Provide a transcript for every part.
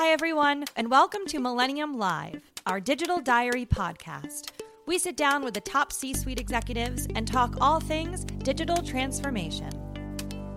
Hi, everyone, and welcome to Millennium Live, our digital diary podcast. We sit down with the top C suite executives and talk all things digital transformation.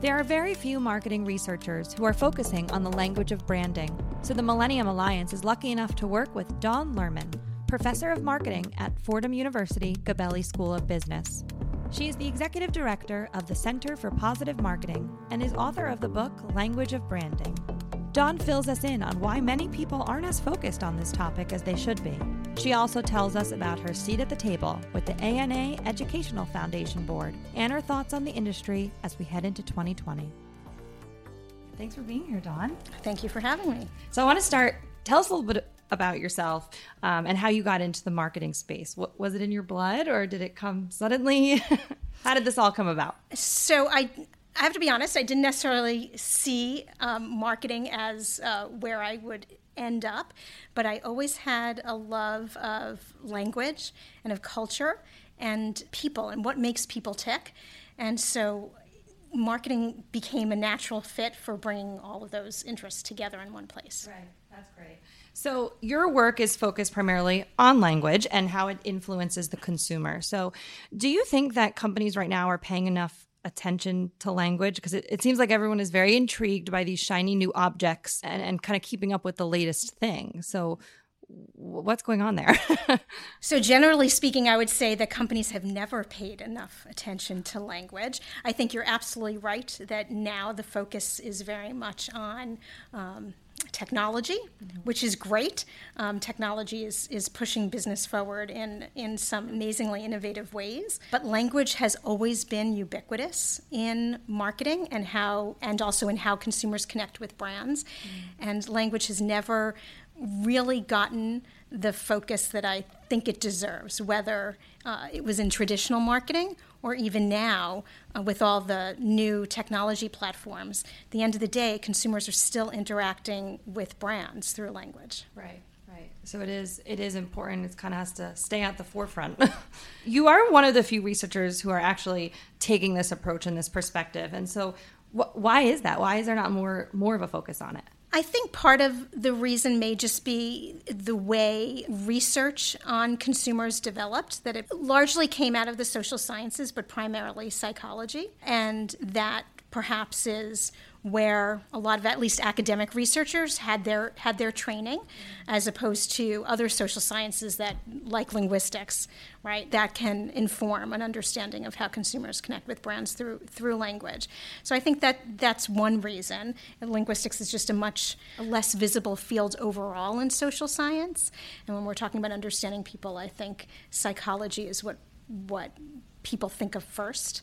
There are very few marketing researchers who are focusing on the language of branding, so the Millennium Alliance is lucky enough to work with Dawn Lerman, professor of marketing at Fordham University Gabelli School of Business. She is the executive director of the Center for Positive Marketing and is author of the book Language of Branding. Dawn fills us in on why many people aren't as focused on this topic as they should be. She also tells us about her seat at the table with the ANA Educational Foundation Board and her thoughts on the industry as we head into 2020. Thanks for being here, Dawn. Thank you for having me. So, I want to start. Tell us a little bit about yourself um, and how you got into the marketing space. What, was it in your blood or did it come suddenly? how did this all come about? So, I I have to be honest, I didn't necessarily see um, marketing as uh, where I would end up, but I always had a love of language and of culture and people and what makes people tick. And so marketing became a natural fit for bringing all of those interests together in one place. Right, that's great. So, your work is focused primarily on language and how it influences the consumer. So, do you think that companies right now are paying enough attention to language because it, it, seems like everyone is very intrigued by these shiny new objects and, and kind of keeping up with the latest thing. So, what's going on there? so, generally speaking, I would say that companies have never paid enough attention to language. I think you're absolutely right that now the focus is very much on. Um, technology, mm-hmm. which is great. Um, technology is, is pushing business forward in, in some amazingly innovative ways. But language has always been ubiquitous in marketing and how and also in how consumers connect with brands. Mm-hmm. And language has never really gotten the focus that I think it deserves, whether uh, it was in traditional marketing or even now uh, with all the new technology platforms. At the end of the day, consumers are still interacting with brands through language. Right. Right. So it is it is important. It kind of has to stay at the forefront. you are one of the few researchers who are actually taking this approach and this perspective. And so wh- why is that? Why is there not more more of a focus on it? I think part of the reason may just be the way research on consumers developed, that it largely came out of the social sciences, but primarily psychology. And that perhaps is where a lot of at least academic researchers had their had their training as opposed to other social sciences that like linguistics right that can inform an understanding of how consumers connect with brands through through language. So i think that that's one reason. Linguistics is just a much less visible field overall in social science. And when we're talking about understanding people i think psychology is what what people think of first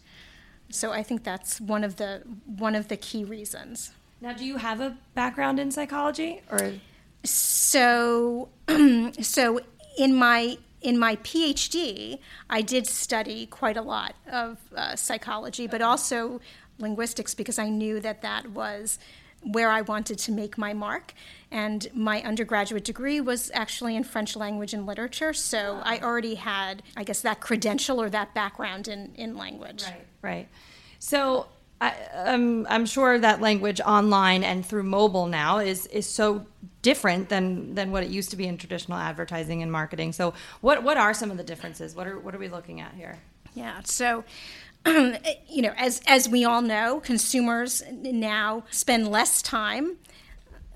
so I think that's one of the one of the key reasons. Now, do you have a background in psychology or so so in my in my PhD, I did study quite a lot of uh, psychology, but also linguistics because I knew that that was where I wanted to make my mark. And my undergraduate degree was actually in French language and literature, so I already had, I guess, that credential or that background in, in language. Right, right. So I, am I'm sure that language online and through mobile now is is so different than than what it used to be in traditional advertising and marketing. So what what are some of the differences? What are what are we looking at here? Yeah. So you know, as as we all know, consumers now spend less time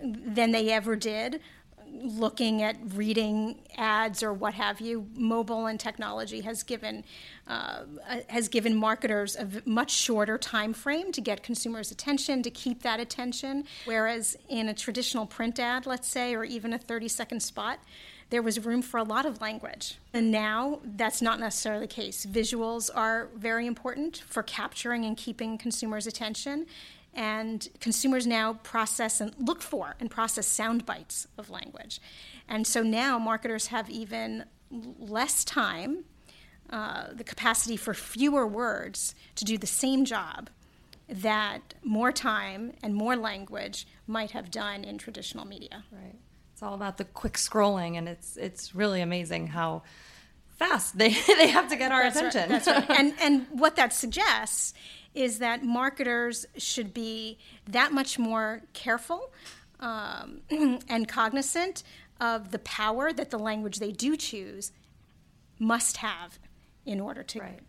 than they ever did looking at reading ads or what have you. Mobile and technology has given uh, has given marketers a much shorter time frame to get consumers' attention, to keep that attention. Whereas in a traditional print ad, let's say, or even a 30 second spot, there was room for a lot of language. And now that's not necessarily the case. Visuals are very important for capturing and keeping consumers' attention. And consumers now process and look for and process sound bites of language. And so now marketers have even less time, uh, the capacity for fewer words to do the same job that more time and more language might have done in traditional media. Right. It's all about the quick scrolling, and it's it's really amazing how fast they, they have to get our that's attention. Right, that's right. and and what that suggests is that marketers should be that much more careful um, and cognizant of the power that the language they do choose must have in order to Right.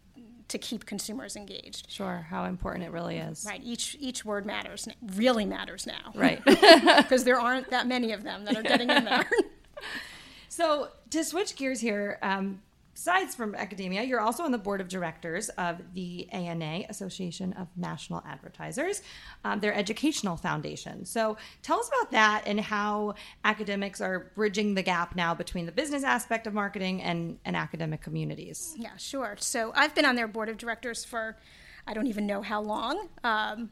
to keep consumers engaged. Sure, how important it really is. Right. Each each word matters. Really matters now. Right. Because there aren't that many of them that are getting in there. So to switch gears here, um, besides from academia, you're also on the board of directors of the ANA, Association of National Advertisers, um, their educational foundation. So tell us about that and how academics are bridging the gap now between the business aspect of marketing and, and academic communities. yeah, sure. So I've been on their board of directors for I don't even know how long. Um,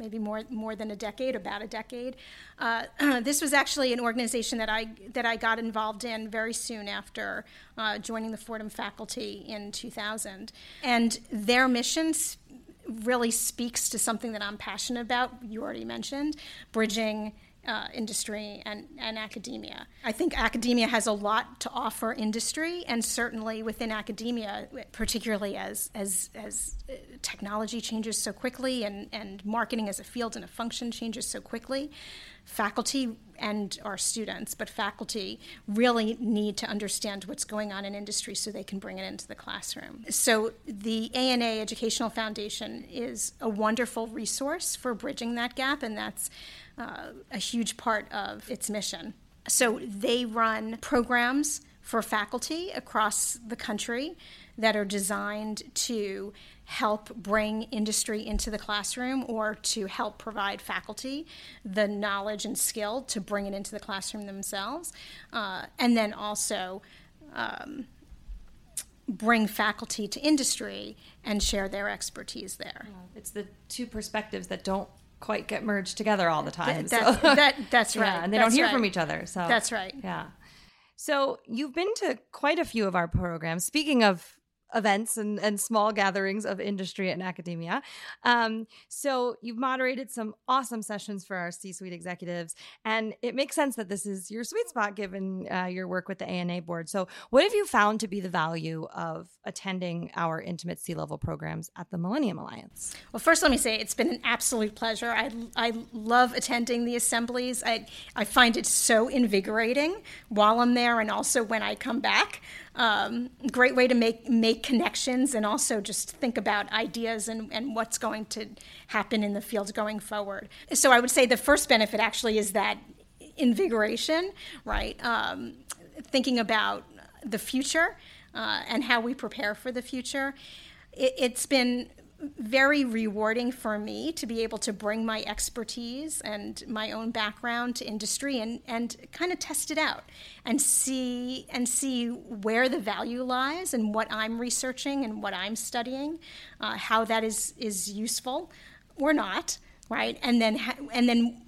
maybe more more than a decade, about a decade. Uh, this was actually an organization that I that I got involved in very soon after uh, joining the Fordham faculty in 2000, and their mission really speaks to something that I'm passionate about. You already mentioned bridging. Uh, industry and, and academia. I think academia has a lot to offer industry, and certainly within academia, particularly as as as technology changes so quickly and, and marketing as a field and a function changes so quickly, faculty and our students, but faculty really need to understand what's going on in industry so they can bring it into the classroom. So the ANA Educational Foundation is a wonderful resource for bridging that gap, and that's uh, a huge part of its mission. So they run programs for faculty across the country that are designed to help bring industry into the classroom or to help provide faculty the knowledge and skill to bring it into the classroom themselves. Uh, and then also um, bring faculty to industry and share their expertise there. It's the two perspectives that don't quite get merged together all the time. That- so- that- that's right. Yeah, and they That's don't hear right. from each other. So That's right. Yeah. So you've been to quite a few of our programs. Speaking of events and, and small gatherings of industry and academia. Um, so you've moderated some awesome sessions for our C-suite executives, and it makes sense that this is your sweet spot given uh, your work with the ANA board. So what have you found to be the value of attending our intimate C-level programs at the Millennium Alliance? Well, first, let me say it's been an absolute pleasure. I, I love attending the assemblies. I, I find it so invigorating while I'm there and also when I come back. Um, great way to make, make connections and also just think about ideas and, and what's going to happen in the field going forward. So, I would say the first benefit actually is that invigoration, right? Um, thinking about the future uh, and how we prepare for the future. It, it's been very rewarding for me to be able to bring my expertise and my own background to industry and, and kind of test it out and see and see where the value lies and what I'm researching and what I'm studying, uh, how that is is useful or not, right? And then ha- and then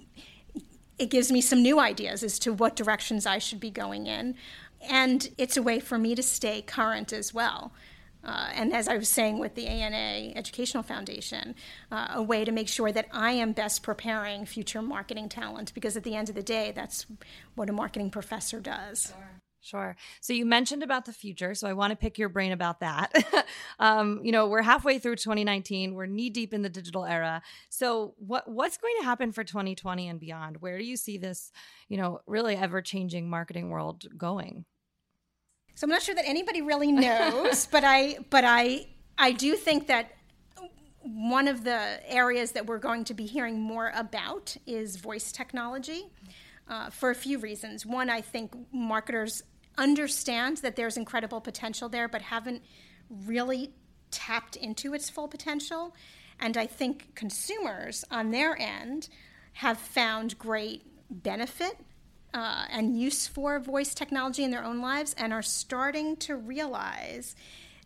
it gives me some new ideas as to what directions I should be going in. And it's a way for me to stay current as well. Uh, and as I was saying with the ANA Educational Foundation, uh, a way to make sure that I am best preparing future marketing talent because at the end of the day, that's what a marketing professor does. Sure. So you mentioned about the future, so I want to pick your brain about that. um, you know, we're halfway through 2019. We're knee deep in the digital era. So what what's going to happen for 2020 and beyond? Where do you see this, you know, really ever changing marketing world going? So I'm not sure that anybody really knows, but I but I I do think that one of the areas that we're going to be hearing more about is voice technology uh, for a few reasons. One, I think marketers understand that there's incredible potential there, but haven't really tapped into its full potential. And I think consumers on their end have found great benefit uh, and use for voice technology in their own lives and are starting to realize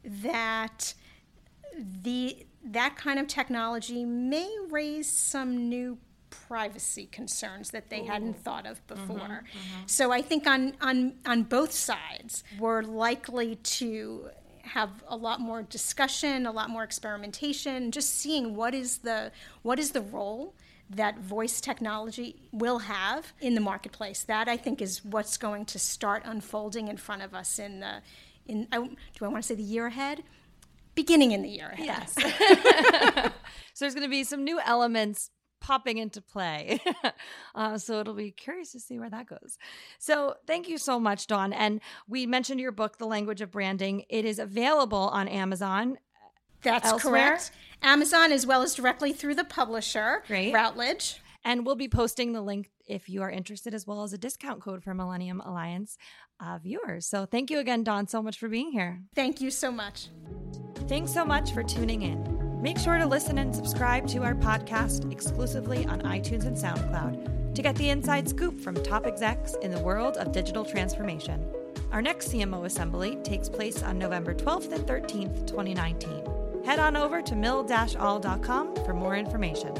that the that kind of technology may raise some new privacy concerns that they hadn't thought of before. So I think on on on both sides, we're likely to have a lot more discussion, a lot more experimentation, just seeing what is the what is the role that voice technology will have in the marketplace. That I think is what's going to start unfolding in front of us in the in I, do I want to say the year ahead? Beginning in the year ahead. Yes. so there's going to be some new elements popping into play. uh, so it'll be curious to see where that goes. So thank you so much, Dawn. And we mentioned your book, The Language of Branding. It is available on Amazon. That's elsewhere. correct. Amazon as well as directly through the publisher, Great. Routledge. And we'll be posting the link if you are interested, as well as a discount code for Millennium Alliance uh, viewers. So thank you again, Dawn, so much for being here. Thank you so much. Thanks so much for tuning in. Make sure to listen and subscribe to our podcast exclusively on iTunes and SoundCloud to get the inside scoop from top execs in the world of digital transformation. Our next CMO assembly takes place on November 12th and 13th, 2019. Head on over to mill-all.com for more information.